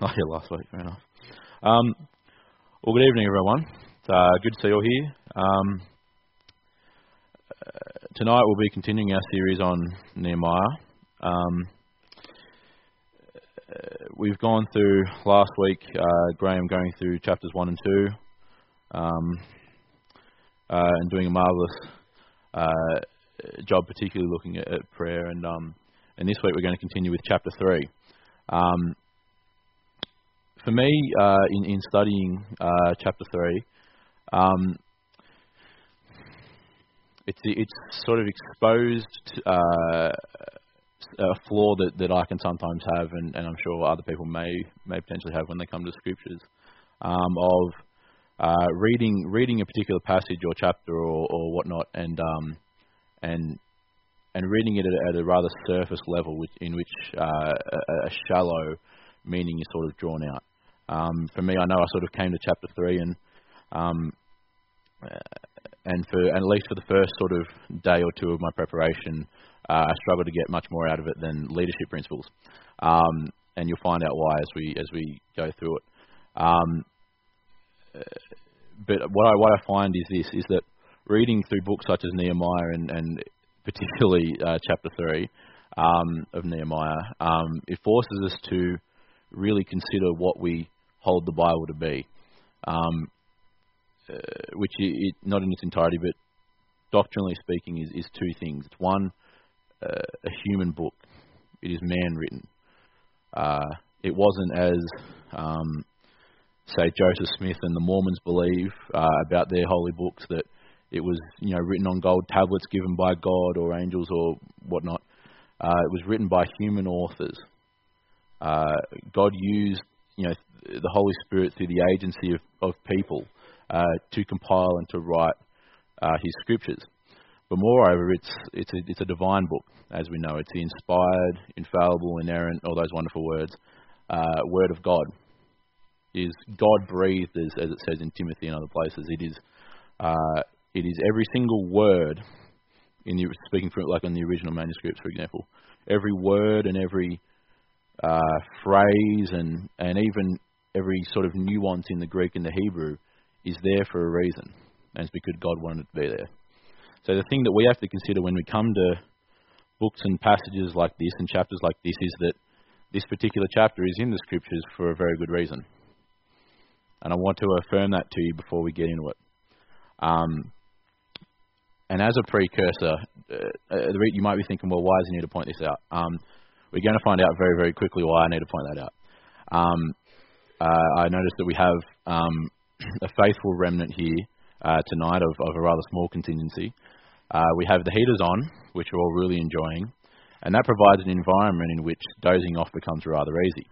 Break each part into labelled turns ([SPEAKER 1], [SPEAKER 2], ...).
[SPEAKER 1] Oh, last week, fair enough. Um, well, good evening, everyone. It's uh, good to see you all here. Um, uh, tonight we'll be continuing our series on Nehemiah. Um, uh, we've gone through last week, uh, Graham going through chapters 1 and 2, um, uh, and doing a marvellous uh, job, particularly looking at, at prayer. And, um, and this week we're going to continue with chapter 3. Um, for me, uh, in, in studying uh, chapter 3, um, it's, it's sort of exposed uh, a flaw that, that I can sometimes have, and, and I'm sure other people may may potentially have when they come to scriptures, um, of uh, reading reading a particular passage or chapter or, or whatnot, and um, and and reading it at, at a rather surface level, which, in which uh, a, a shallow meaning is sort of drawn out. Um, for me, I know I sort of came to chapter three, and um, and for and at least for the first sort of day or two of my preparation, uh, I struggled to get much more out of it than leadership principles. Um, and you'll find out why as we as we go through it. Um, but what I what I find is this: is that reading through books such as Nehemiah and, and particularly uh, chapter three um, of Nehemiah, um, it forces us to really consider what we hold the Bible to be, um, uh, which it, not in its entirety, but doctrinally speaking, is, is two things. It's one, uh, a human book. It is man written. Uh, it wasn't as, um, say, Joseph Smith and the Mormons believe uh, about their holy books that it was, you know, written on gold tablets given by God or angels or whatnot. Uh, it was written by human authors. Uh, God used, you know, the Holy Spirit through the agency of, of people uh, to compile and to write uh, His scriptures. But moreover, it's it's a, it's a divine book, as we know. It's the inspired, infallible, inerrant, all those wonderful words, uh, Word of God. It is God breathed, as, as it says in Timothy and other places. It is uh, it is every single word in the speaking from like on the original manuscripts, for example, every word and every uh, phrase and and even every sort of nuance in the Greek and the Hebrew is there for a reason, and it's because God wanted it to be there. So the thing that we have to consider when we come to books and passages like this and chapters like this is that this particular chapter is in the scriptures for a very good reason. And I want to affirm that to you before we get into it. Um, and as a precursor, uh, uh, you might be thinking, well, why does he need to point this out? Um, we're going to find out very, very quickly why I need to point that out. Um, uh, I noticed that we have um, a faithful remnant here uh, tonight of, of, a rather small contingency. Uh, we have the heaters on, which we're all really enjoying, and that provides an environment in which dozing off becomes rather easy.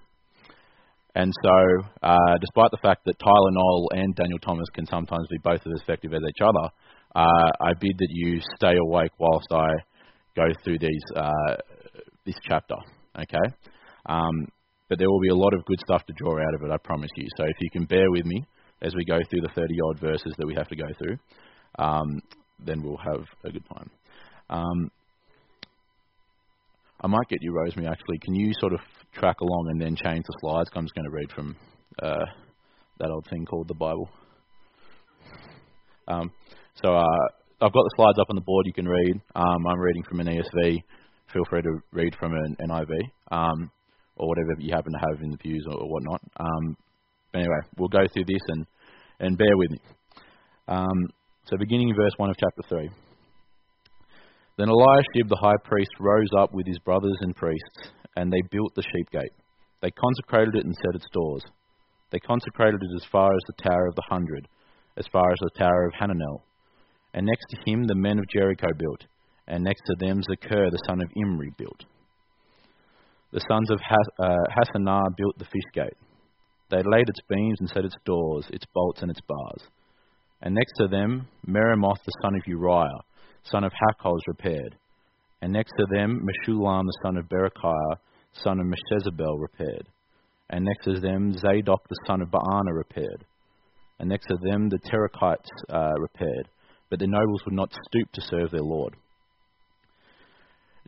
[SPEAKER 1] And so, uh, despite the fact that Tyler Knoll and Daniel Thomas can sometimes be both as effective as each other, uh, I bid that you stay awake whilst I go through these uh, this chapter. Okay, um, but there will be a lot of good stuff to draw out of it. I promise you. So if you can bear with me as we go through the 30 odd verses that we have to go through, um, then we'll have a good time. Um, I might get you, Rosemary. Actually, can you sort of track along and then change the slides? I'm just going to read from uh, that old thing called the Bible. Um, so uh, I've got the slides up on the board. You can read. Um, I'm reading from an ESV. Feel free to read from an NIV or whatever you happen to have in the views or, or whatnot. Um, anyway, we'll go through this and and bear with me. Um, so, beginning in verse one of chapter three. Then Eliashib the high priest rose up with his brothers and priests, and they built the sheep gate. They consecrated it and set its doors. They consecrated it as far as the Tower of the Hundred, as far as the Tower of Hananel. And next to him the men of Jericho built, and next to them Zaccur the son of Imri built. The sons of uh, Hassenaah built the fish gate. They laid its beams and set its doors, its bolts and its bars. And next to them Meremoth the son of Uriah son of Hakkoz, repaired. And next to them, Meshullam, the son of Berechiah, son of Meshezabel, repaired. And next to them, Zadok, the son of Baana, repaired. And next to them, the Terakhites uh, repaired. But the nobles would not stoop to serve their lord.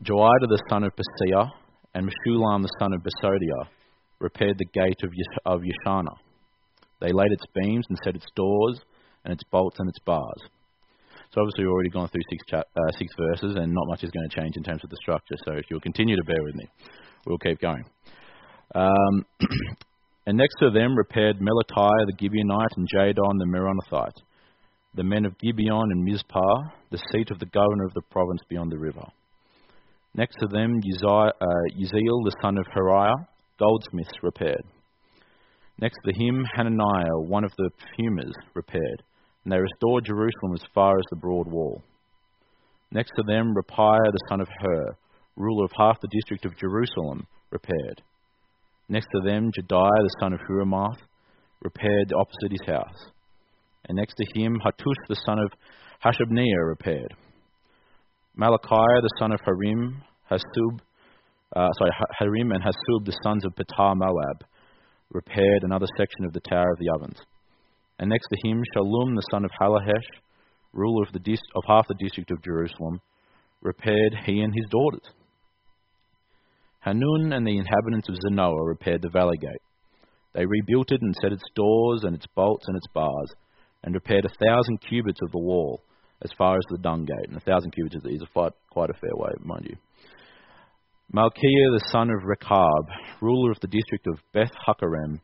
[SPEAKER 1] Joiada, the son of Paseah, and Meshullam, the son of Besodeiah, repaired the gate of, Yesh- of Yeshana. They laid its beams and set its doors and its bolts and its bars. So obviously we've already gone through six, cha- uh, six verses, and not much is going to change in terms of the structure. So if you'll continue to bear with me, we'll keep going. Um, and next to them repaired Melatiah the Gibeonite and Jadon the Meronothite, the men of Gibeon and Mizpah, the seat of the governor of the province beyond the river. Next to them uh, Uzziel the son of Hariah, goldsmiths repaired. Next to him Hananiah, one of the perfumers, repaired and they restored Jerusalem as far as the broad wall. Next to them, Rephaiah the son of Hur, ruler of half the district of Jerusalem, repaired. Next to them, Jedaiah the son of Huramath, repaired opposite his house. And next to him, Hattush the son of Hashabneiah repaired. Malachiah the son of Harim, Hasub, uh, sorry, Harim and Hasub the sons of Pahath-moab repaired another section of the Tower of the Ovens. And next to him, Shallum the son of Halahesh, ruler of, the of half the district of Jerusalem, repaired he and his daughters. Hanun and the inhabitants of Zanoah repaired the valley gate. They rebuilt it and set its doors and its bolts and its bars, and repaired a thousand cubits of the wall as far as the dung gate. And a thousand cubits is a quite a fair way, mind you. Malchiah the son of Rechab, ruler of the district of Beth Hakerem,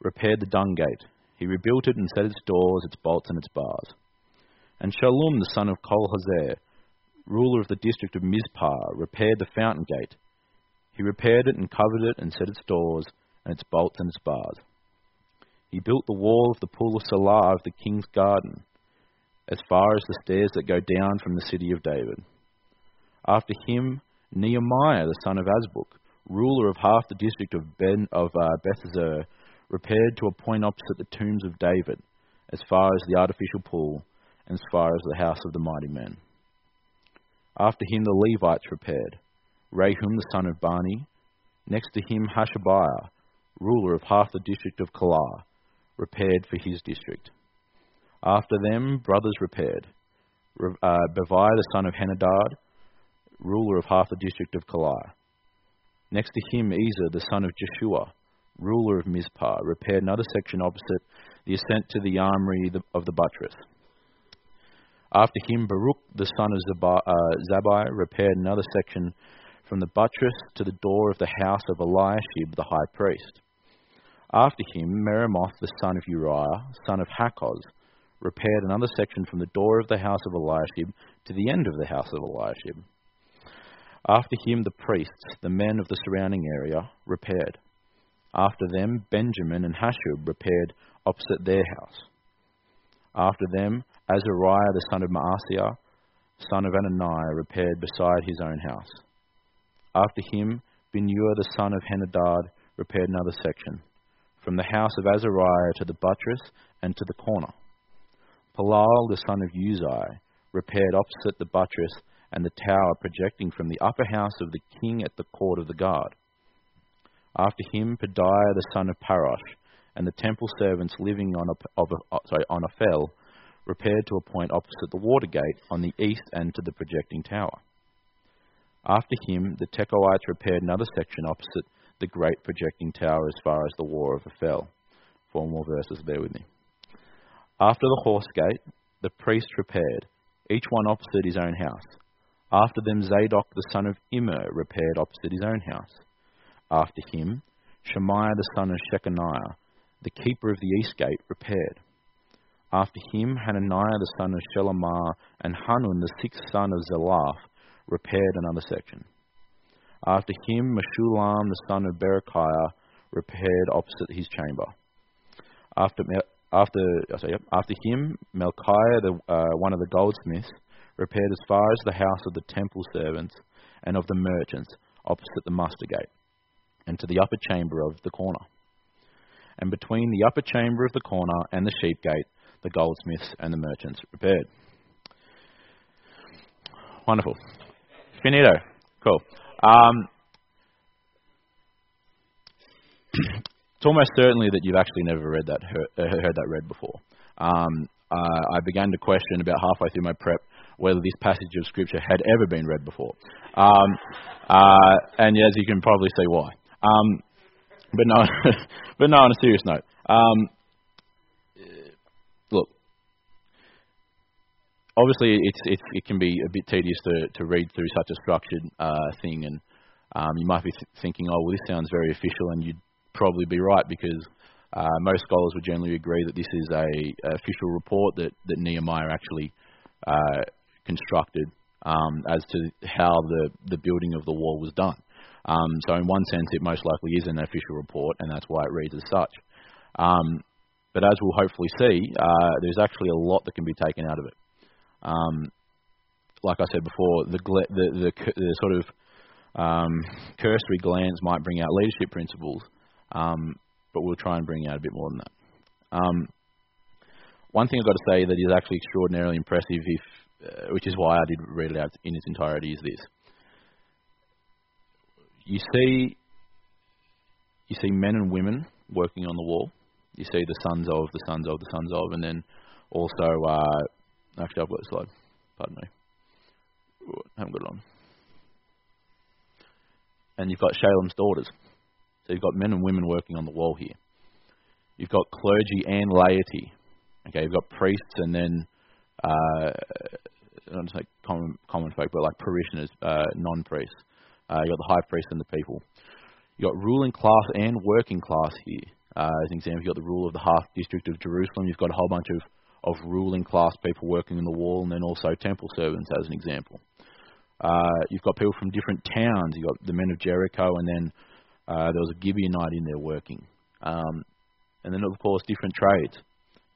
[SPEAKER 1] repaired the dung gate he rebuilt it and set its doors, its bolts, and its bars. And Shallum, the son of Kolhazer, ruler of the district of Mizpah, repaired the fountain gate. He repaired it and covered it and set its doors and its bolts and its bars. He built the wall of the pool of Salah of the king's garden, as far as the stairs that go down from the city of David. After him, Nehemiah, the son of Azbuk, ruler of half the district of, ben, of uh, Bethzer, repaired to a point opposite the tombs of David, as far as the artificial pool, and as far as the house of the mighty men. After him the Levites repaired, Rehum the son of Bani, next to him Hashabiah, ruler of half the district of Keilah, repaired for his district. After them brothers repaired, uh, Bevi the son of Henadad, ruler of half the district of Keilah. Next to him Ezer the son of Jeshua, ruler of Mizpah, repaired another section opposite the ascent to the armory of the buttress. After him, Baruch the son of uh, Zabbai repaired another section from the buttress to the door of the house of Eliashib the high priest. After him, Meremoth the son of Uriah, son of Hakkoz, repaired another section from the door of the house of Eliashib to the end of the house of Eliashib. After him, the priests, the men of the surrounding area, repaired. After them, Benjamin and Hashub repaired opposite their house. After them, Azariah the son of Maaseiah, son of Ananiah, repaired beside his own house. After him, Binnui the son of Henadad repaired another section, from the house of Azariah to the buttress and to the corner. Palal the son of Uzai repaired opposite the buttress and the tower projecting from the upper house of the king at the court of the guard. After him, Pedaiah the son of Parosh, and the temple servants living on a, a, uh, sorry, on repaired to a point opposite the water gate on the east end to the projecting tower. After him, the Tekoites repaired another section opposite the great projecting tower as far as the war of Ophel. Four more verses, bear with me. After the horse gate, the priests repaired, each one opposite his own house. After them, Zadok the son of Immer repaired opposite his own house. After him, Shemaiah the son of Shechaniah, the keeper of the east gate, repaired. After him, Hananiah the son of Shelemah and Hanun the sixth son of Zelaph repaired another section. After him, Meshullam the son of Berechiah repaired opposite his chamber. After after sorry, after him, Melchiah, the, uh, one of the goldsmiths, repaired as far as the house of the temple servants and of the merchants opposite the muster gate and to the upper chamber of the corner. And between the upper chamber of the corner and the sheep gate, the goldsmiths and the merchants repaired. Wonderful. Finito. Cool. Um, it's almost certainly that you've actually never read that, heard, uh, heard that read before. Um, uh, I began to question about halfway through my prep whether this passage of scripture had ever been read before. Um, uh, and as you can probably see why. Um, but no, but no. On a serious note, um, look, obviously it's, it's it can be a bit tedious to, to read through such a structured uh, thing, and um, you might be th- thinking, oh, well, this sounds very official, and you'd probably be right because uh, most scholars would generally agree that this is a, a official report that, that Nehemiah actually uh, constructed um, as to how the, the building of the wall was done. Um, so in one sense, it most likely is an official report, and that's why it reads as such. Um, but as we'll hopefully see, uh, there's actually a lot that can be taken out of it. Um, like I said before, the, the, the, the sort of um, cursory glance might bring out leadership principles, um, but we'll try and bring out a bit more than that. Um, one thing I've got to say that is actually extraordinarily impressive, if, uh, which is why I did read it out in its entirety, is this. You see, you see men and women working on the wall. You see the sons of, the sons of, the sons of, and then also, uh, actually, I've got a slide. Pardon me. I haven't got it on. And you've got Shallum's daughters. So you've got men and women working on the wall here. You've got clergy and laity. Okay, you've got priests and then uh, I don't say common common folk, but like parishioners, uh, non-priests. Uh, you've got the high priest and the people. You've got ruling class and working class here. Uh, as an example, you've got the rule of the half district of Jerusalem. You've got a whole bunch of, of ruling class people working in the wall, and then also temple servants, as an example. Uh, you've got people from different towns. You've got the men of Jericho, and then uh, there was a Gibeonite in there working. Um, and then, of course, different trades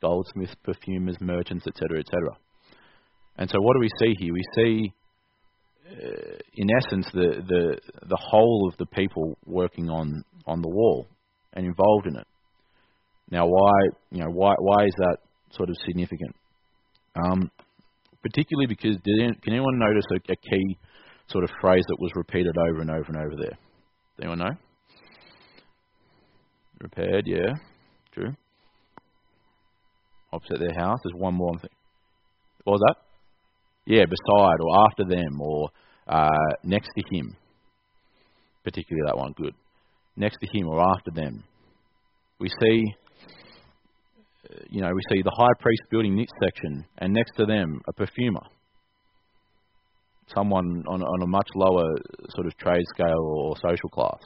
[SPEAKER 1] goldsmiths, perfumers, merchants, etc., etc. And so, what do we see here? We see, uh, in essence, the, the, the whole of the people working on, on the wall and involved in it. Now, why, you know, why, why is that sort of significant? Um, particularly because, did, can anyone notice a, a key sort of phrase that was repeated over and over and over there? Anyone know? Repaired, yeah. True. Opposite their house. There's one more thing. What was that? Yeah, beside or after them or uh, next to him. Particularly that one. Good. Next to him or after them. We see, uh, you know, we see the high priest building this section, and next to them a perfumer. Someone on, on a much lower sort of trade scale or social class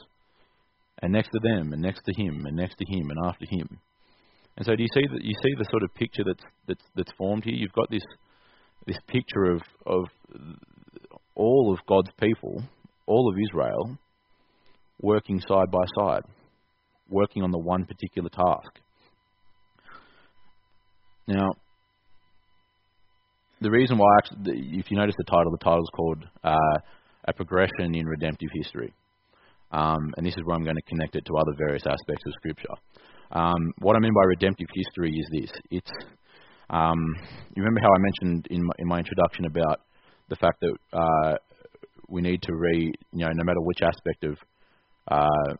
[SPEAKER 1] and next to them, and next to him, and next to him, and after him. And so, do you see that? You see the sort of picture that's that's that's formed here. You've got this this picture of of all of God's people, all of Israel, working side by side, working on the one particular task. Now, the reason why, if you notice the title, the title is called uh, "A Progression in Redemptive History." Um, and this is where I'm going to connect it to other various aspects of Scripture. Um, what I mean by redemptive history is this: it's um, you remember how I mentioned in my, in my introduction about the fact that uh, we need to read, you know, no matter which aspect of uh,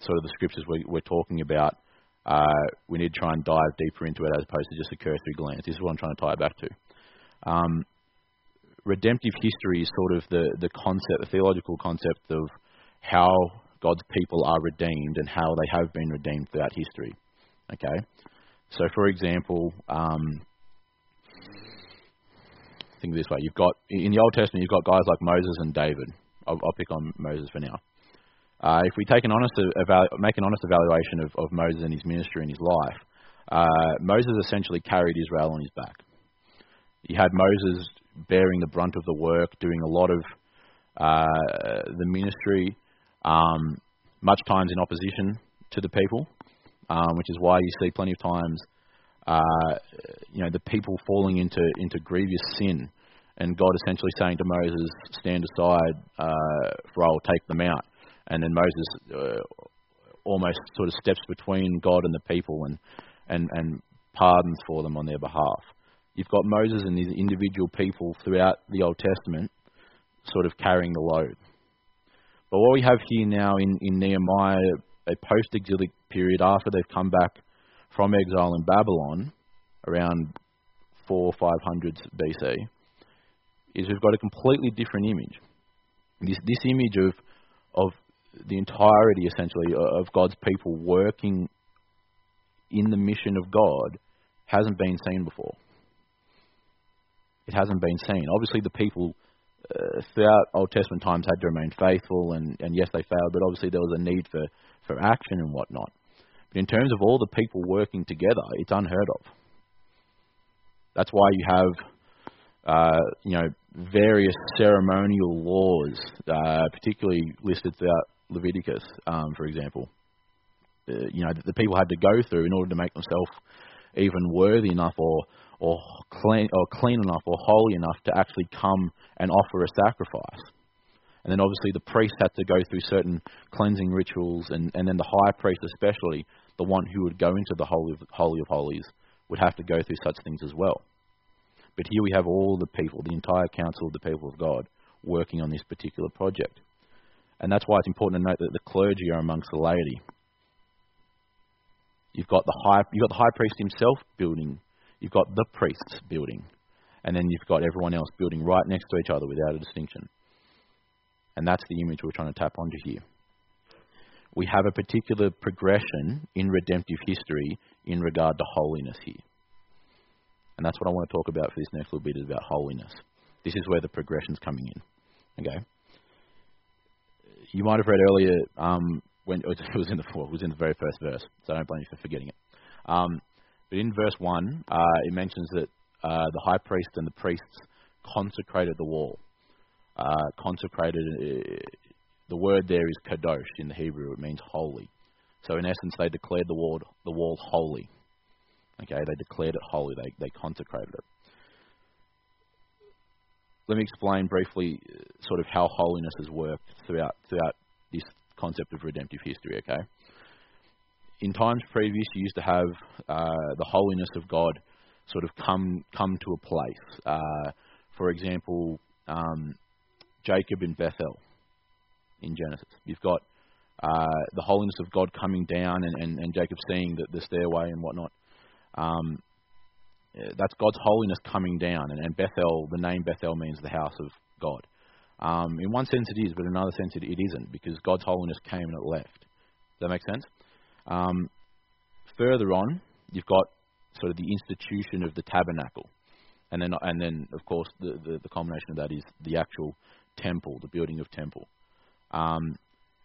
[SPEAKER 1] sort of the scriptures we, we're talking about, uh, we need to try and dive deeper into it as opposed to just a cursory glance. This is what I'm trying to tie it back to. Um, redemptive history is sort of the, the concept, the theological concept of how God's people are redeemed and how they have been redeemed throughout history. Okay? So, for example, um, think this way: you've got in the Old Testament, you've got guys like Moses and David. I'll, I'll pick on Moses for now. Uh, if we take an honest evalu- make an honest evaluation of, of Moses and his ministry and his life, uh, Moses essentially carried Israel on his back. You had Moses bearing the brunt of the work, doing a lot of uh, the ministry, um, much times in opposition to the people, um, which is why you see plenty of times, uh, you know, the people falling into into grievous sin, and God essentially saying to Moses, "Stand aside, uh, for I will take them out." And then Moses uh, almost sort of steps between God and the people, and and and pardons for them on their behalf. You've got Moses and these individual people throughout the Old Testament, sort of carrying the load. But what we have here now in, in Nehemiah, a post exilic period after they've come back from exile in Babylon, around 4 or 500 BC, is we've got a completely different image. This, this image of, of the entirety, essentially, of God's people working in the mission of God hasn't been seen before. It hasn't been seen. Obviously, the people uh, throughout Old Testament times had to remain faithful, and, and yes, they failed, but obviously there was a need for, for action and whatnot. But in terms of all the people working together, it's unheard of. That's why you have, uh, you know, various ceremonial laws, uh, particularly listed throughout Leviticus, um, for example. Uh, you know, that the people had to go through in order to make themselves even worthy enough or or clean or clean enough or holy enough to actually come and offer a sacrifice. And then obviously the priest had to go through certain cleansing rituals, and, and then the high priest, especially the one who would go into the holy of, holy of holies, would have to go through such things as well. But here we have all the people, the entire council of the people of God, working on this particular project. And that's why it's important to note that the clergy are amongst the laity. You've got the high, you've got the high priest himself building. You've got the priests building, and then you've got everyone else building right next to each other without a distinction. And that's the image we're trying to tap onto here. We have a particular progression in redemptive history in regard to holiness here. And that's what I want to talk about for this next little bit is about holiness. This is where the progression's coming in. Okay. You might have read earlier um, when it was in the it was in the very first verse, so I don't blame you for forgetting it. Um, but in verse one, uh, it mentions that uh, the high priest and the priests consecrated the wall. Uh, consecrated, uh, the word there is kadosh in the Hebrew. It means holy. So in essence, they declared the wall the wall holy. Okay, they declared it holy. They they consecrated it. Let me explain briefly, uh, sort of how holiness has worked throughout throughout this concept of redemptive history, okay? In times previous, you used to have uh, the holiness of God sort of come come to a place. Uh, for example, um, Jacob in Bethel in Genesis. You've got uh, the holiness of God coming down and, and, and Jacob seeing the, the stairway and whatnot. Um, that's God's holiness coming down. And, and Bethel, the name Bethel means the house of God. Um, in one sense it is, but in another sense it, it isn't, because God's holiness came and it left. Does that make sense? Um, further on, you've got sort of the institution of the tabernacle, and then and then of course the the, the culmination of that is the actual temple, the building of temple. Um,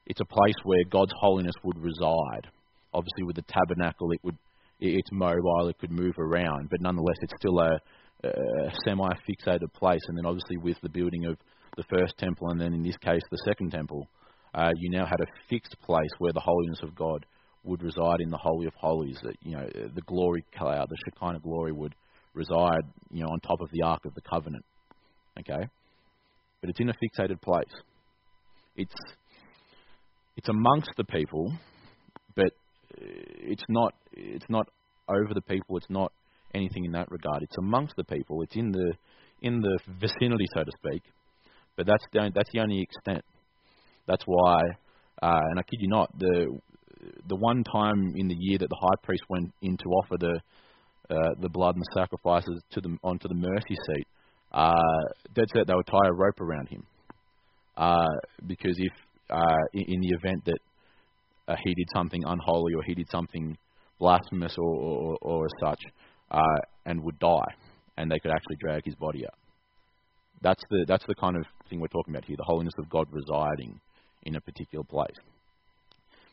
[SPEAKER 1] it's a place where God's holiness would reside. Obviously, with the tabernacle, it would it's mobile, it could move around, but nonetheless, it's still a, a semi-fixated place. And then obviously, with the building of the first temple and then in this case the second temple, uh, you now had a fixed place where the holiness of God would reside in the holy of holies. That you know the glory cloud, the Shekinah glory, would reside you know on top of the ark of the covenant. Okay, but it's in a fixated place. It's it's amongst the people, but it's not it's not over the people. It's not anything in that regard. It's amongst the people. It's in the in the vicinity, so to speak, but that's the, that's the only extent. That's why, uh, and I kid you not, the the one time in the year that the high priest went in to offer the uh, the blood and the sacrifices to the onto the mercy seat, uh, dead set they would tie a rope around him, uh, because if uh, in, in the event that uh, he did something unholy or he did something blasphemous or, or, or as such, uh, and would die, and they could actually drag his body out. That's the that's the kind of thing we're talking about here, the holiness of God residing in a particular place.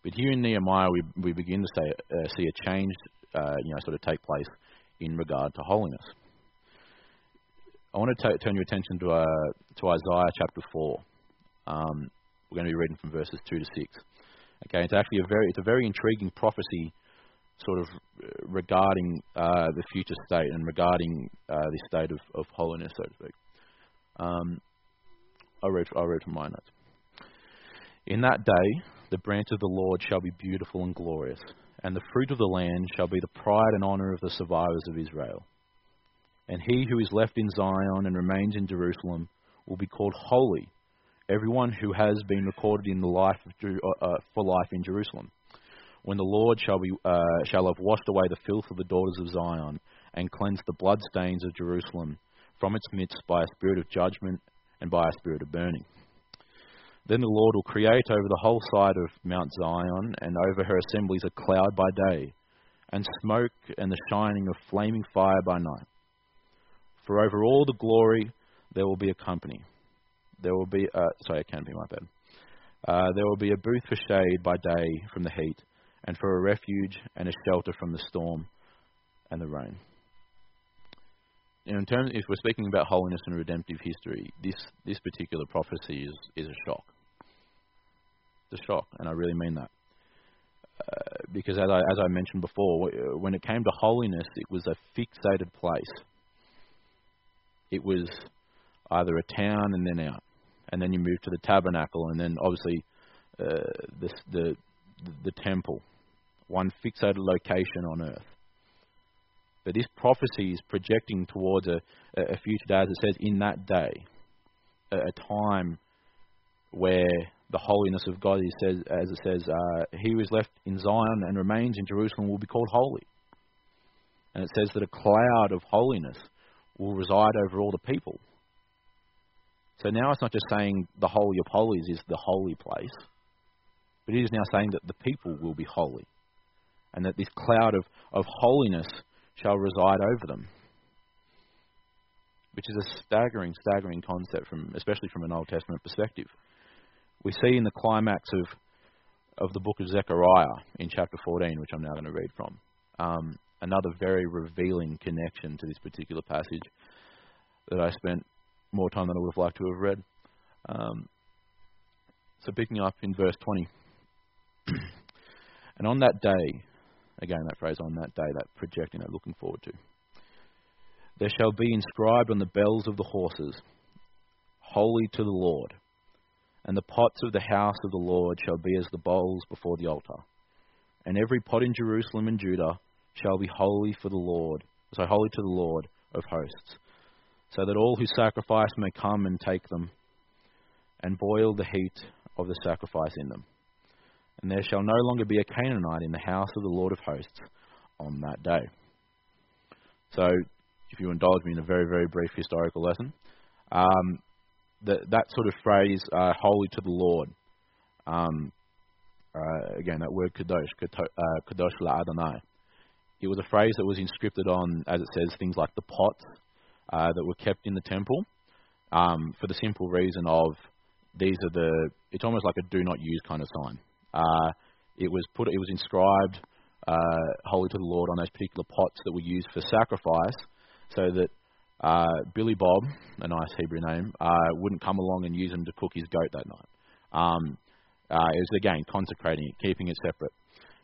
[SPEAKER 1] But here in Nehemiah, we, we begin to say, uh, see a change, uh, you know, sort of take place in regard to holiness. I want to t- turn your attention to, uh, to Isaiah chapter 4. Um, we're going to be reading from verses 2 to 6. Okay, it's actually a very, it's a very intriguing prophecy sort of uh, regarding uh, the future state and regarding uh, the state of, of holiness, so to speak. Um, I read, I read from my notes. In that day, the branch of the Lord shall be beautiful and glorious, and the fruit of the land shall be the pride and honour of the survivors of Israel. And he who is left in Zion and remains in Jerusalem will be called holy, everyone who has been recorded in the life of, uh, uh, for life in Jerusalem. When the Lord shall, be, uh, shall have washed away the filth of the daughters of Zion, and cleansed the bloodstains of Jerusalem, from its midst by a spirit of judgment and by a spirit of burning. Then the Lord will create over the whole side of Mount Zion and over her assemblies a cloud by day, and smoke and the shining of flaming fire by night. For over all the glory there will be a company. There will be, uh, sorry, it can be my bad. Uh, there will be a booth for shade by day from the heat, and for a refuge and a shelter from the storm and the rain. in terms, if we're speaking about holiness and redemptive history, this this particular prophecy is is a shock. A shock, and I really mean that. Uh, because as I, as I mentioned before, when it came to holiness, it was a fixated place. It was either a town and then out, and then you move to the tabernacle, and then obviously uh, the, the the temple, one fixated location on earth. But this prophecy is projecting towards a, a future day, as it says, in that day, a, a time where the holiness of God, he says, as it says, uh, he who is left in Zion and remains in Jerusalem will be called holy. And it says that a cloud of holiness will reside over all the people. So now it's not just saying the Holy of Holies is the holy place, but it is now saying that the people will be holy. And that this cloud of, of holiness shall reside over them. Which is a staggering, staggering concept, from, especially from an Old Testament perspective. We see in the climax of, of the book of Zechariah in chapter 14, which I'm now going to read from, um, another very revealing connection to this particular passage that I spent more time than I would have liked to have read. Um, so, picking up in verse 20. and on that day, again, that phrase, on that day, that projecting, that looking forward to, there shall be inscribed on the bells of the horses, Holy to the Lord. And the pots of the house of the Lord shall be as the bowls before the altar. And every pot in Jerusalem and Judah shall be holy for the Lord, so holy to the Lord of hosts so that all who sacrifice may come and take them, and boil the heat of the sacrifice in them. And there shall no longer be a Canaanite in the house of the Lord of hosts on that day. So, if you indulge me in a very, very brief historical lesson, um, that, that sort of phrase, uh, holy to the Lord, um, uh, again, that word kadosh, uh, kadosh la Adonai, it was a phrase that was inscripted on, as it says, things like the pots uh, that were kept in the temple um, for the simple reason of these are the. It's almost like a do not use kind of sign. Uh, it was put. It was inscribed uh, holy to the Lord on those particular pots that were used for sacrifice, so that uh, Billy Bob, a nice Hebrew name, uh, wouldn't come along and use them to cook his goat that night. Um, uh, it was again consecrating it, keeping it separate.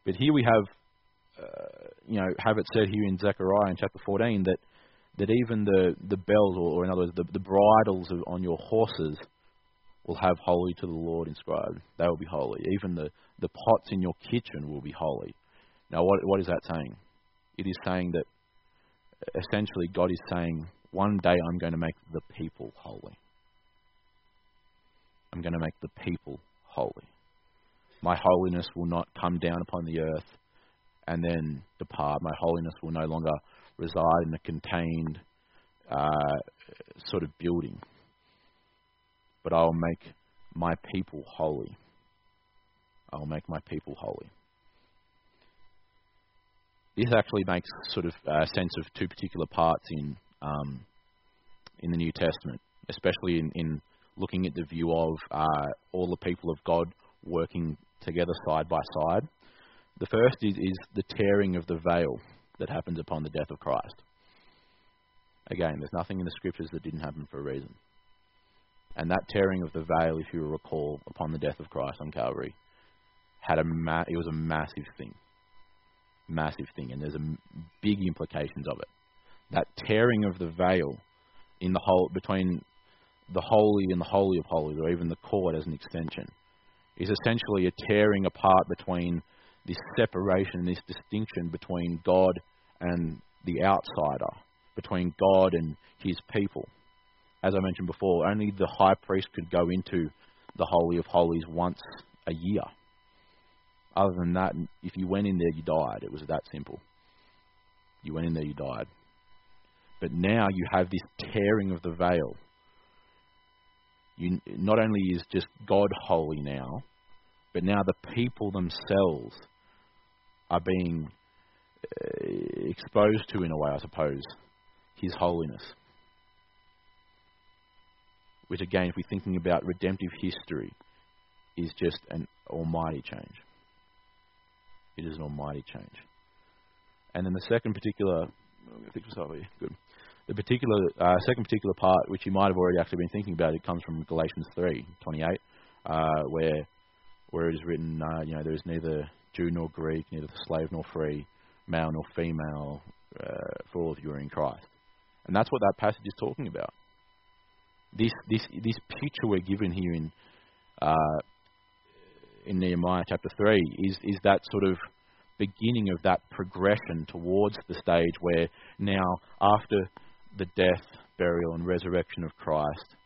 [SPEAKER 1] But here we have, uh, you know, have it said here in Zechariah in chapter 14 that that even the, the bells, or, or in other words, the, the bridles of, on your horses will have holy to the Lord inscribed. They will be holy. Even the, the pots in your kitchen will be holy. Now, what, what is that saying? It is saying that essentially God is saying, one day I'm going to make the people holy. I'm going to make the people holy. My holiness will not come down upon the earth and then depart. My holiness will no longer reside in a contained uh, sort of building. But I'll make my people holy. I'll make my people holy. This actually makes sort of uh, sense of two particular parts in um, in the New Testament, especially in, in looking at the view of uh, all the people of God working together side by side. The first is, is the tearing of the veil that happens upon the death of Christ. Again, there's nothing in the scriptures that didn't happen for a reason. And that tearing of the veil, if you recall, upon the death of Christ on Calvary, had a ma- it was a massive thing, massive thing, and there's a big implications of it. That tearing of the veil in the whole between the holy and the holy of holies, or even the court as an extension, is essentially a tearing apart between this separation, this distinction between God and the outsider, between God and his people. As I mentioned before, only the high priest could go into the Holy of Holies once a year. Other than that, if you went in there, you died. It was that simple. You went in there, you died. But now you have this tearing of the veil. You, not only is just God holy now, but now the people themselves are being uh, exposed to, in a way, I suppose, His holiness. Which, again, if we're thinking about redemptive history, is just an almighty change. It is an almighty change. And then the second particular, I think here. good. The particular uh, second particular part, which you might have already actually been thinking about, it comes from Galatians three twenty eight, uh, where where it is written, uh, you know, there is neither Jew nor Greek, neither slave nor free, male nor female, uh, for all of you are in Christ. And that's what that passage is talking about. This this this picture we're given here in uh, in Nehemiah chapter three is is that sort of beginning of that progression towards the stage where now after the death, burial, and resurrection of Christ,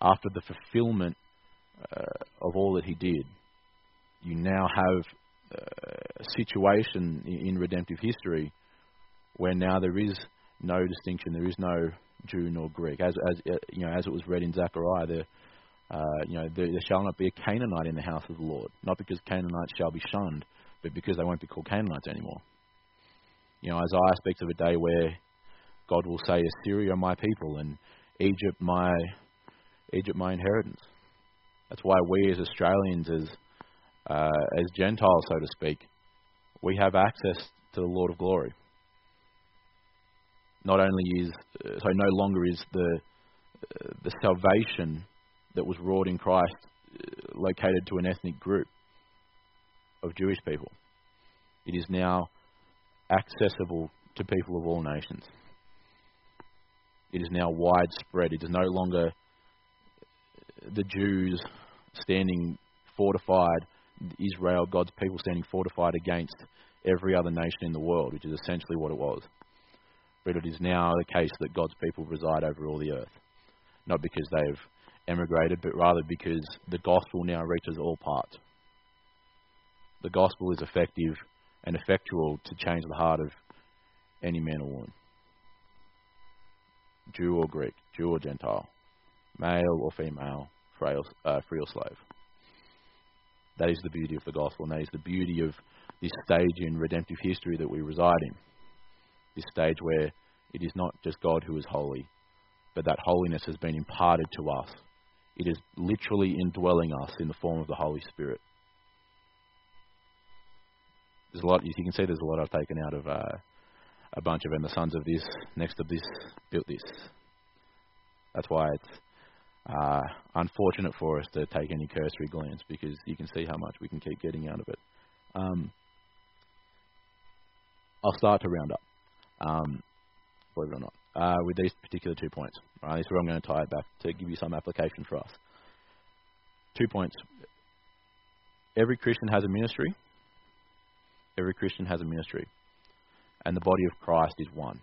[SPEAKER 1] after the fulfillment uh, of all that He did, you now have uh, a situation in redemptive history where now there is no distinction, there is no Jew nor Greek, as, as uh, you know, as it was read in Zechariah. There, uh, you know, there, there shall not be a Canaanite in the house of the Lord, not because Canaanites shall be shunned, but because they won't be called Canaanites anymore. You know, Isaiah speaks of a day where God will say, Assyria my people and Egypt my Egypt my inheritance. That's why we as Australians, as uh, as Gentiles, so to speak, we have access to the Lord of glory. Not only is uh, so no longer is the uh, the salvation that was wrought in Christ uh, located to an ethnic group of Jewish people. It is now accessible to people of all nations. It is now widespread. It is no longer the Jews standing fortified, Israel, God's people standing fortified against every other nation in the world, which is essentially what it was. But it is now the case that God's people reside over all the earth. Not because they've emigrated, but rather because the gospel now reaches all parts. The gospel is effective and effectual to change the heart of any man or woman. Jew or Greek, Jew or Gentile, male or female, free or, uh, slave. That is the beauty of the gospel, and that is the beauty of this stage in redemptive history that we reside in. This stage where it is not just God who is holy, but that holiness has been imparted to us. It is literally indwelling us in the form of the Holy Spirit. There's a lot you can see. There's a lot I've taken out of uh, a bunch of, and the sons of this, next of this, built this. That's why it's uh, unfortunate for us to take any cursory glance because you can see how much we can keep getting out of it. Um, I'll start to round up, um, believe it or not, uh, with these particular two points. Right, this is where I'm going to tie it back to give you some application for us. Two points. Every Christian has a ministry. Every Christian has a ministry and the body of Christ is one.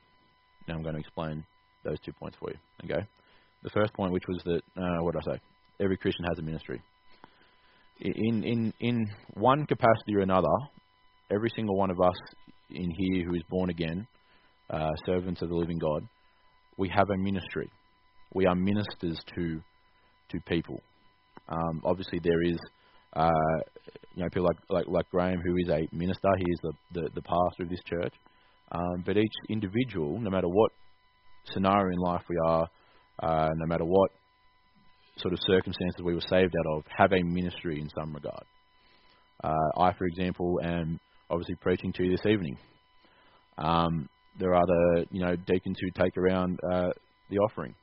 [SPEAKER 1] Now I'm going to explain those two points for you. Okay. The first point, which was that uh, what did I say? Every Christian has a ministry. In in in one capacity or another, every single one of us in here who is born again, uh, servants of the living God, we have a ministry. We are ministers to to people. Um, obviously, there is uh, you know people like, like like Graham, who is a minister. He is the, the, the pastor of this church. Um, but each individual, no matter what scenario in life we are, uh, no matter what sort of circumstances we were saved out of, have a ministry in some regard. Uh, I, for example, am obviously preaching to you this evening. Um, there are the you know deacons who take around uh, the offering.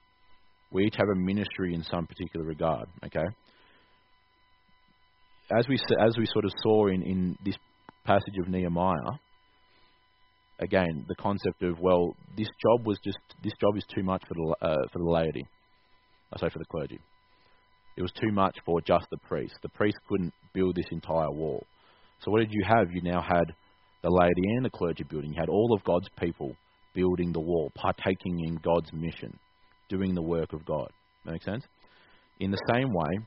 [SPEAKER 1] We each have a ministry in some particular regard. Okay. As we as we sort of saw in, in this passage of Nehemiah, again the concept of well, this job was just this job is too much for the uh, for the laity. I say for the clergy. It was too much for just the priest. The priest couldn't build this entire wall. So what did you have? You now had the laity and the clergy building. You had all of God's people building the wall, partaking in God's mission, doing the work of God. Make sense? In the same way,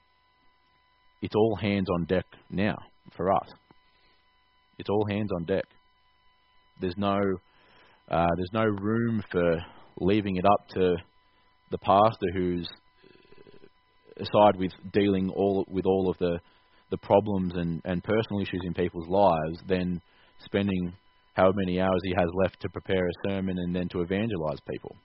[SPEAKER 1] it's all hands on deck now for us. It's all hands on deck. There's no uh, there's no room for leaving it up to the pastor who's aside with dealing all with all of the the problems and, and personal issues in people's lives than spending however many hours he has left to prepare a sermon and then to evangelize people.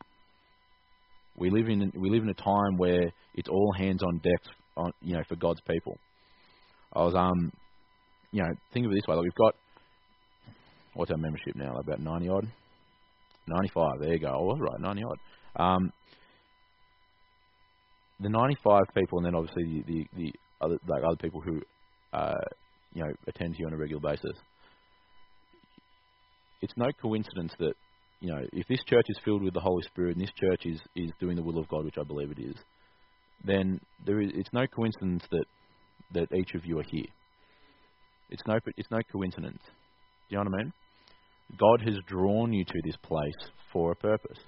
[SPEAKER 1] We live in we live in a time where it's all hands on deck, on, you know, for God's people. I was um, you know, think of it this way: like we've got what's our membership now? About ninety odd, ninety five. There you go. I was right, ninety odd. Um, the ninety five people, and then obviously the the, the other like other people who uh, you know attend to you on a regular basis. It's no coincidence that you know if this church is filled with the Holy Spirit and this church is is doing the will of God, which I believe it is, then there is it's no coincidence that that each of you are here. It's no it's no coincidence. Do you know what I mean? God has drawn you to this place for a purpose.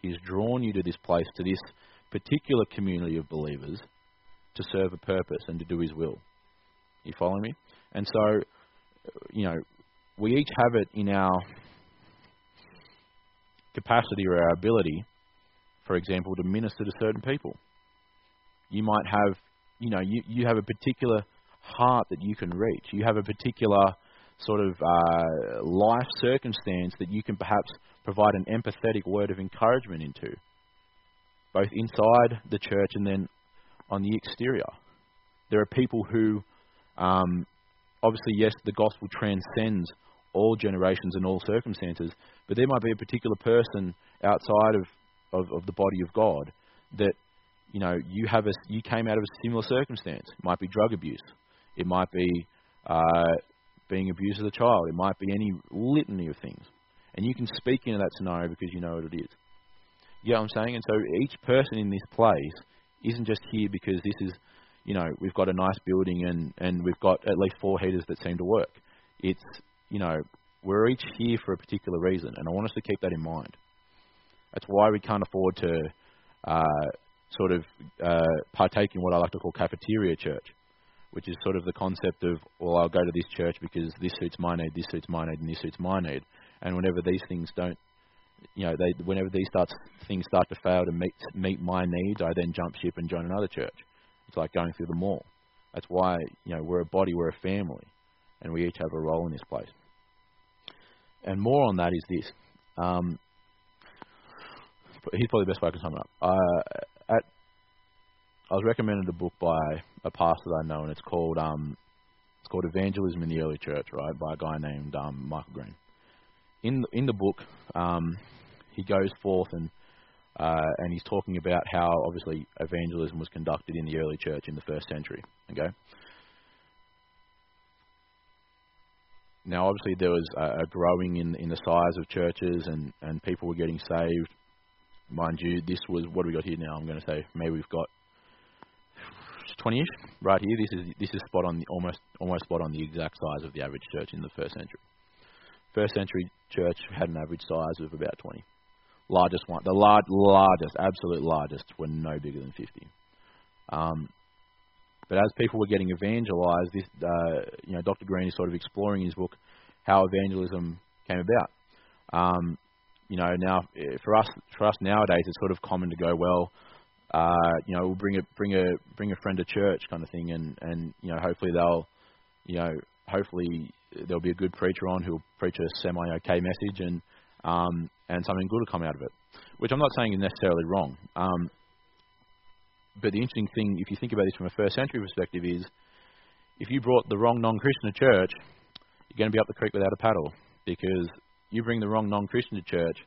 [SPEAKER 1] He's drawn you to this place, to this particular community of believers, to serve a purpose and to do His will. You follow me? And so, you know, we each have it in our capacity or our ability, for example, to minister to certain people. You might have, you know, you, you have a particular heart that you can reach. You have a particular sort of uh, life circumstance that you can perhaps provide an empathetic word of encouragement into, both inside the church and then on the exterior. There are people who, um, obviously, yes, the gospel transcends all generations and all circumstances, but there might be a particular person outside of, of, of the body of God that you know you have a you came out of a similar circumstance. It might be drug abuse. It might be uh, being abused as a child. It might be any litany of things. And you can speak into that scenario because you know what it is. You know what I'm saying? And so each person in this place isn't just here because this is, you know, we've got a nice building and, and we've got at least four heaters that seem to work. It's, you know, we're each here for a particular reason, and I want us to keep that in mind. That's why we can't afford to uh, sort of uh, partake in what I like to call cafeteria church which is sort of the concept of, well, I'll go to this church because this suits my need, this suits my need, and this suits my need. And whenever these things don't, you know, they, whenever these starts, things start to fail to meet meet my needs, I then jump ship and join another church. It's like going through the mall. That's why, you know, we're a body, we're a family, and we each have a role in this place. And more on that is this. Um, here's probably the best way I can sum it up. Uh, I was recommended a book by a pastor that I know, and it's called um, it's called Evangelism in the Early Church, right, by a guy named um, Michael Green. In the, in the book, um, he goes forth and uh, and he's talking about how obviously evangelism was conducted in the early church in the first century. Okay. Now, obviously, there was a, a growing in in the size of churches, and and people were getting saved. Mind you, this was what we got here now? I'm going to say maybe we've got 20ish right here. This is this is spot on, almost almost spot on the exact size of the average church in the first century. First century church had an average size of about 20. Largest one, the large, largest, absolute largest, were no bigger than 50. Um, but as people were getting evangelized, this, uh, you know, Dr. Green is sort of exploring in his book how evangelism came about. Um, you know, now eh, for us, for us nowadays, it's sort of common to go, well, uh, you know, we'll bring a bring a bring a friend to church kind of thing, and and you know, hopefully they'll, you know, hopefully there'll be a good preacher on who'll preach a semi okay message, and um, and something good will come out of it, which I'm not saying is necessarily wrong. Um, but the interesting thing, if you think about this from a first century perspective, is if you brought the wrong non-Christian to church, you're going to be up the creek without a paddle because you bring the wrong non-Christian to church,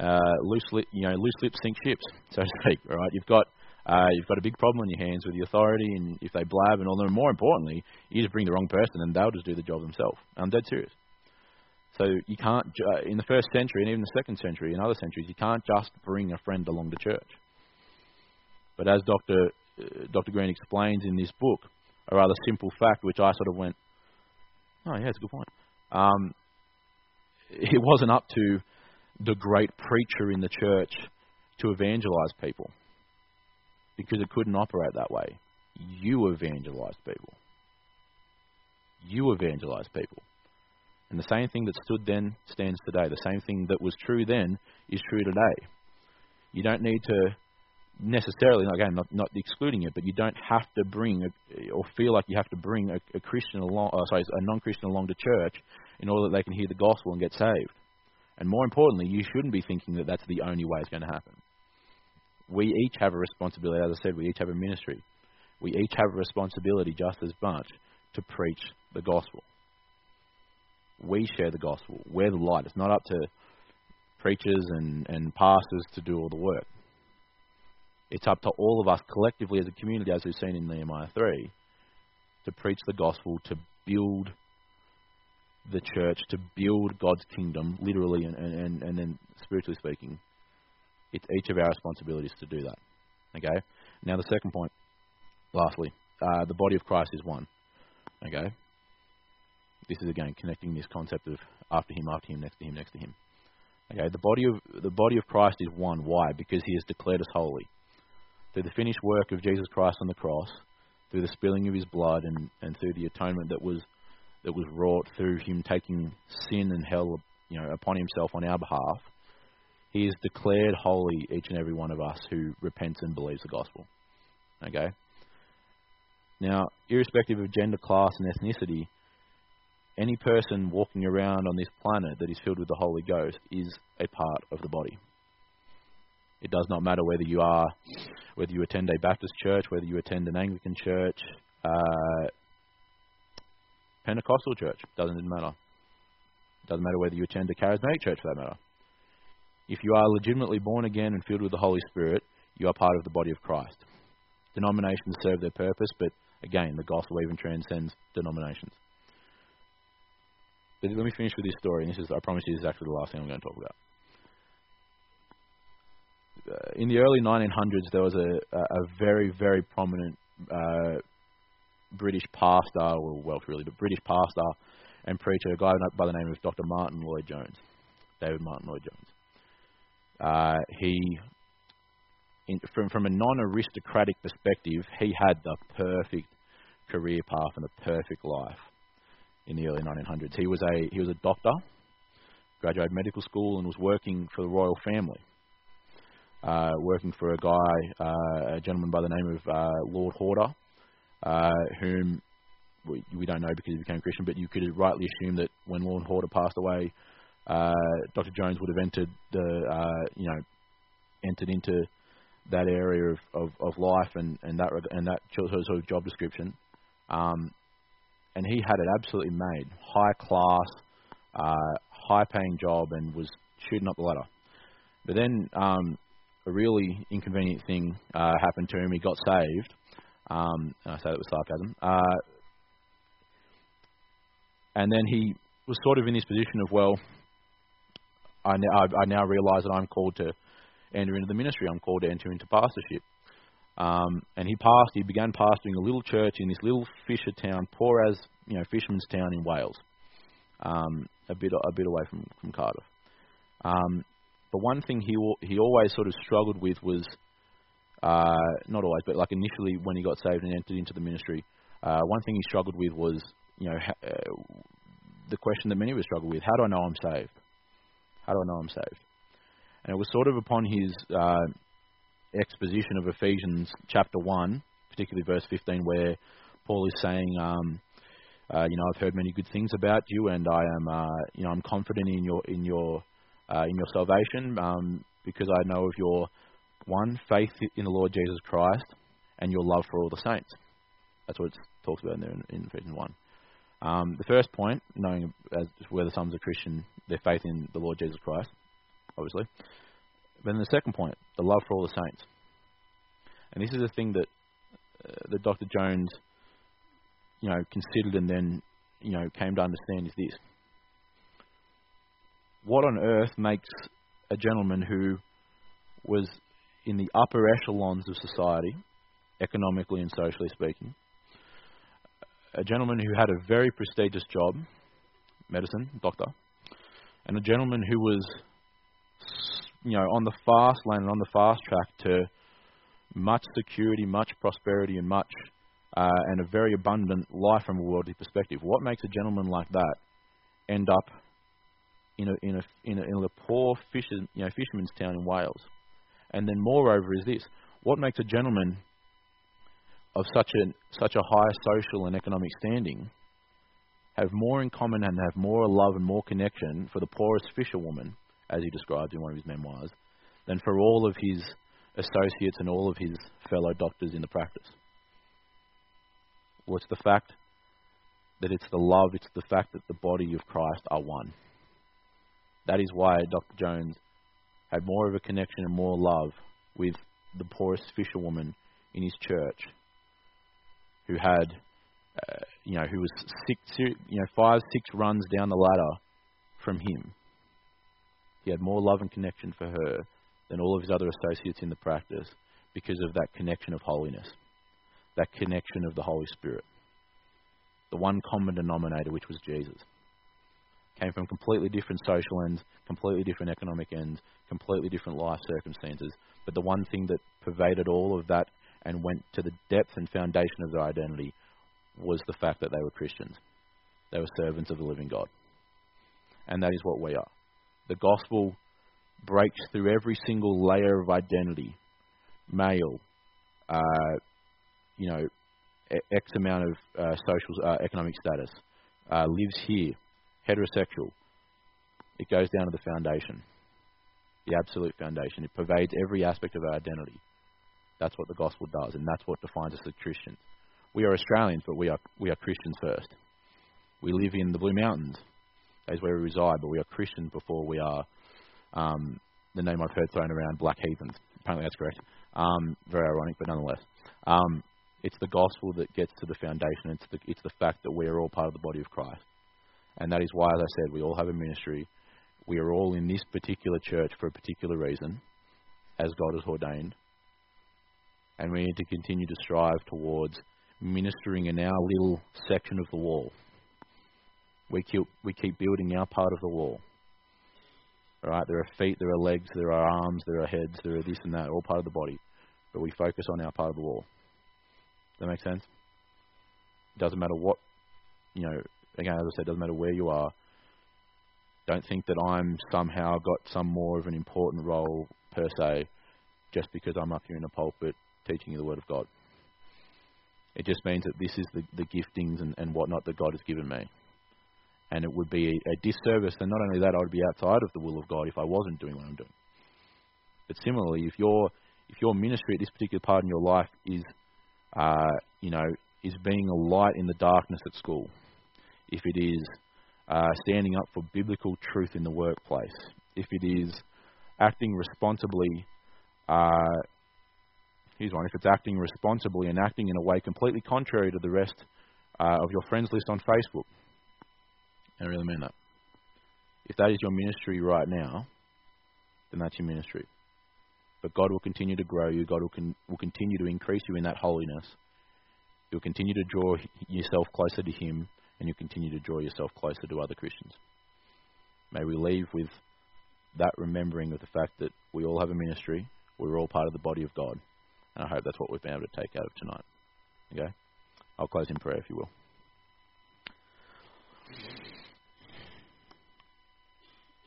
[SPEAKER 1] uh, loose lip, you know, loose lips sink ships, so to speak. Right? You've got uh, you've got a big problem on your hands with the authority, and if they blab and all that, more importantly, you just bring the wrong person, and they'll just do the job themselves. I'm dead serious. So you can't, uh, in the first century and even the second century and other centuries, you can't just bring a friend along to church. But as Dr. Uh, Dr. Green explains in this book, a rather simple fact, which I sort of went, oh yeah, it's a good point. Um, it wasn't up to the great preacher in the church to evangelize people because it couldn't operate that way. You evangelize people. You evangelize people. And the same thing that stood then stands today. The same thing that was true then is true today. You don't need to necessarily, again, not, not excluding it, but you don't have to bring a, or feel like you have to bring a, a Christian along, uh, sorry, a non-Christian along to church in order that they can hear the gospel and get saved. And more importantly, you shouldn't be thinking that that's the only way it's going to happen. We each have a responsibility, as I said, we each have a ministry. We each have a responsibility just as much to preach the gospel. We share the gospel. We're the light. It's not up to preachers and, and pastors to do all the work. It's up to all of us collectively as a community, as we've seen in Nehemiah 3, to preach the gospel, to build the church, to build God's kingdom, literally and, and, and then spiritually speaking. It's each of our responsibilities to do that. Okay? Now, the second point, lastly, uh, the body of Christ is one. Okay? This is again connecting this concept of after him, after him, next to him, next to him. Okay, the body of the body of Christ is one. Why? Because he has declared us holy through the finished work of Jesus Christ on the cross, through the spilling of his blood, and, and through the atonement that was that was wrought through him taking sin and hell, you know, upon himself on our behalf. He is declared holy, each and every one of us who repents and believes the gospel. Okay. Now, irrespective of gender, class, and ethnicity, any person walking around on this planet that is filled with the Holy Ghost is a part of the body. It does not matter whether you are, whether you attend a Baptist church, whether you attend an Anglican church, uh, Pentecostal church. Doesn't matter. Doesn't matter whether you attend a charismatic church for that matter. If you are legitimately born again and filled with the Holy Spirit, you are part of the body of Christ. Denominations serve their purpose, but again, the gospel even transcends denominations. But let me finish with this story, and this is, I promise you, this is actually the last thing I'm going to talk about. Uh, in the early 1900s, there was a, a very, very prominent uh, British pastor, or Welsh really, but British pastor and preacher, a guy by the name of Dr. Martyn Lloyd-Jones, David Martyn Lloyd-Jones. Uh, he, in, from from a non-aristocratic perspective, he had the perfect career path and a perfect life in the early 1900s. He was a he was a doctor, graduated medical school, and was working for the royal family. Uh, working for a guy, uh, a gentleman by the name of uh, Lord Horder, uh, whom we, we, don't know because he became Christian, but you could rightly assume that when Lord Horder passed away, uh, Dr. Jones would have entered the, uh, you know, entered into that area of, of, of life and, and that and that sort of job description. Um, and he had it absolutely made, high class, uh, high paying job, and was shooting up the ladder. But then um, a really inconvenient thing uh, happened to him. He got saved, um, I say that with sarcasm. Uh, and then he was sort of in this position of, well, I now, I, I now realise that I'm called to enter into the ministry. I'm called to enter into pastorship. Um, and he passed. He began pastoring a little church in this little fisher town, poor as you know, fisherman's town in Wales, um, a bit a bit away from from Cardiff. Um, but one thing he he always sort of struggled with was uh, not always, but like initially when he got saved and entered into the ministry, uh, one thing he struggled with was, you know, ha- uh, the question that many of us struggle with: How do I know I'm saved? How do I know I'm saved? And it was sort of upon his uh, exposition of Ephesians chapter one, particularly verse 15, where Paul is saying, um, uh, you know, I've heard many good things about you, and I am, uh, you know, I'm confident in your in your uh, in your salvation um, because I know of your one, faith in the Lord Jesus Christ, and your love for all the saints. That's what it talks about in there in, in Ephesians 1. Um, the first point, knowing as whether someone's a Christian, their faith in the Lord Jesus Christ, obviously. Then the second point, the love for all the saints. And this is a thing that uh, that Dr. Jones, you know, considered and then, you know, came to understand is this: what on earth makes a gentleman who was in the upper echelons of society, economically and socially speaking. A gentleman who had a very prestigious job, medicine, doctor, and a gentleman who was, you know, on the fast lane and on the fast track to much security, much prosperity, and much uh, and a very abundant life from a worldly perspective. What makes a gentleman like that end up in a in a in a, in a poor fisher, you know, fisherman's town in Wales? And then, moreover, is this What makes a gentleman of such a, such a high social and economic standing have more in common and have more love and more connection for the poorest fisherwoman, as he describes in one of his memoirs, than for all of his associates and all of his fellow doctors in the practice? It's the fact that it's the love, it's the fact that the body of Christ are one. That is why Dr. Jones had more of a connection and more love with the poorest fisherwoman in his church, who had, uh, you know, who was six, you know, five, six runs down the ladder from him. He had more love and connection for her than all of his other associates in the practice because of that connection of holiness, that connection of the Holy Spirit. The one common denominator, which was Jesus came from completely different social ends, completely different economic ends, completely different life circumstances. But the one thing that pervaded all of that and went to the depth and foundation of their identity was the fact that they were Christians. They were servants of the living God. And that is what we are. The gospel breaks through every single layer of identity male, uh, you know, X amount of uh, social, uh, economic status, uh, lives here, heterosexual. It goes down to the foundation, the absolute foundation. It pervades every aspect of our identity. That's what the gospel does, and that's what defines us as Christians. We are Australians, but we are we are Christians first. We live in the Blue Mountains, that is where we reside, but we are Christians before we are um, the name I've heard thrown around, black heathens. Apparently that's correct. Um, very ironic, but nonetheless. Um, it's the gospel that gets to the foundation. It's the, it's the fact that we are all part of the body of Christ. And that is why, as I said, we all have a ministry. We are all in this particular church for a particular reason, as God has ordained. And we need to continue to strive towards ministering in our little section of the wall. We keep, we keep building our part of the wall. Right? There are feet, there are legs, there are arms, there are heads, there are this and that, all part of the body. But we focus on our part of the wall. Does that make sense? It doesn't matter what, you know, again, as I said, it doesn't matter where you are. Don't think that I'm somehow got some more of an important role per se, just because I'm up here in a pulpit teaching you the Word of God. It just means that this is the, the giftings and, and whatnot that God has given me. And it would be a, a disservice, and not only that, I would be outside of the will of God if I wasn't doing what I'm doing. But similarly, if your if your ministry at this particular part in your life is, uh, you know, is being a light in the darkness at school, if it is uh, standing up for biblical truth in the workplace, if it is acting responsibly, uh, here's one, if it's acting responsibly and acting in a way completely contrary to the rest uh, of your friends list on Facebook. I really mean that. If that is your ministry right now, then that's your ministry. But God will continue to grow you. God will, con- will continue to increase you in that holiness. He'll continue to draw yourself closer to Him and you continue to draw yourself closer to other Christians. May we leave with that remembering of the fact that we all have a ministry, we're all part of the body of God, and I hope that's what we've been able to take out of tonight. Okay? I'll close in prayer if you will.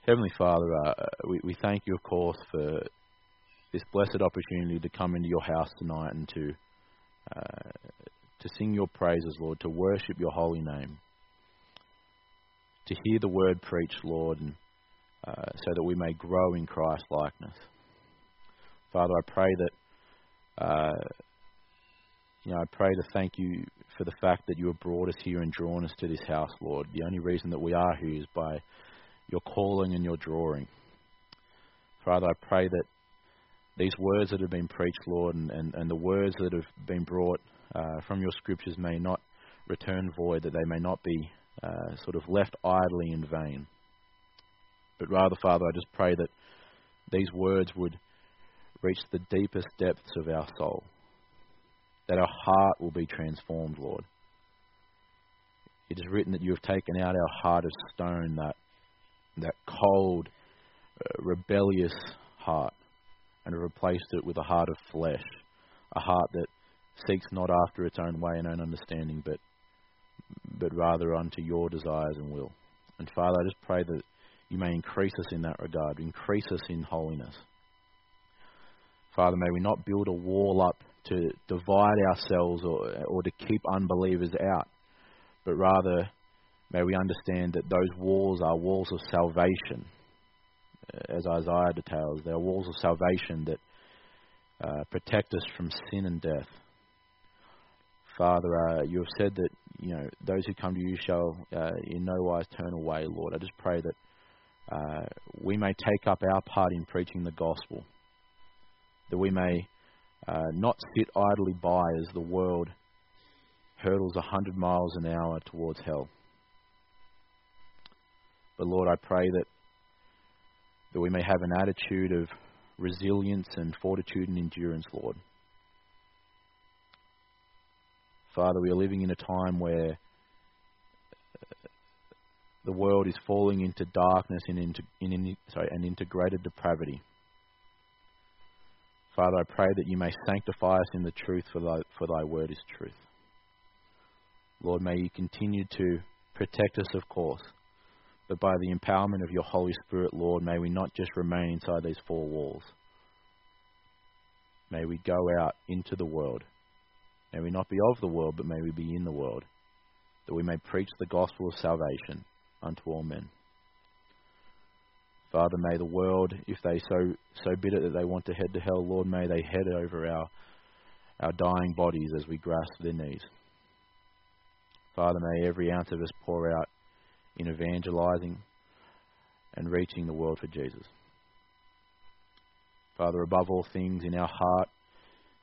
[SPEAKER 1] Heavenly Father, uh, we, we thank you, of course, for this blessed opportunity to come into your house tonight and to uh, to sing your praises, Lord, to worship your holy name to hear the word preached, Lord, and uh, so that we may grow in Christ likeness. Father, I pray that uh, you know I pray to thank you for the fact that you have brought us here and drawn us to this house, Lord. The only reason that we are here is by your calling and your drawing. Father, I pray that these words that have been preached, Lord, and, and, and the words that have been brought uh, from your scriptures may not return void, that they may not be uh, sort of left idly in vain. But rather, Father, I just pray that these words would reach the deepest depths of our soul, that our heart will be transformed, Lord. It is written that you have taken out our heart of stone, that, that cold, uh, rebellious heart, and replaced it with a heart of flesh, a heart that seeks not after its own way and own understanding, but but rather unto your desires and will. And Father, I just pray that you may increase us in that regard, increase us in holiness. Father, may we not build a wall up to divide ourselves or, or to keep unbelievers out, but rather may we understand that those walls are walls of salvation. As Isaiah details, they are walls of salvation that uh, protect us from sin and death. Father, uh, you have said that you know those who come to you shall uh, in no wise turn away, Lord. I just pray that uh, we may take up our part in preaching the gospel, that we may uh, not sit idly by as the world hurdles a hundred miles an hour towards hell. But Lord, I pray that that we may have an attitude of resilience and fortitude and endurance, Lord. Father, we are living in a time where uh, the world is falling into darkness and into, in, sorry, and into greater depravity. Father, I pray that you may sanctify us in the truth, for thy, for thy word is truth. Lord, may you continue to protect us, of course, but by the empowerment of your Holy Spirit, Lord, may we not just remain inside these four walls. May we go out into the world May we not be of the world, but may we be in the world, that we may preach the gospel of salvation unto all men. Father, may the world, if they so so bid it that they want to head to hell, Lord, may they head over our our dying bodies as we grasp their knees. Father, may every ounce of us pour out in evangelizing and reaching the world for Jesus. Father, above all things, in our heart,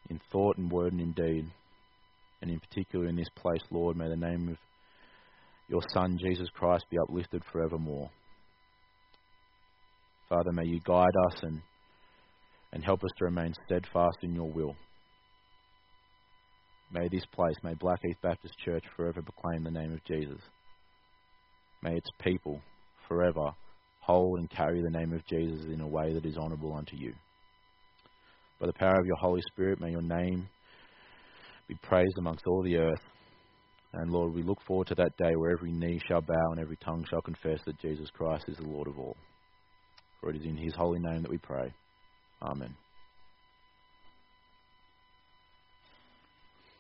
[SPEAKER 1] in thought and word and in deed, and in particular in this place, Lord, may the name of your Son, Jesus Christ, be uplifted forevermore. Father, may you guide us and, and help us to remain steadfast in your will. May this place, may Blackheath Baptist Church forever proclaim the name of Jesus. May its people forever hold and carry the name of Jesus in a way that is honourable unto you. By the power of your Holy Spirit, may your name be praised amongst all the earth. And Lord, we look forward to that day where every knee shall bow and every tongue shall confess that Jesus Christ is the Lord of all. For it is in his holy name that we pray. Amen.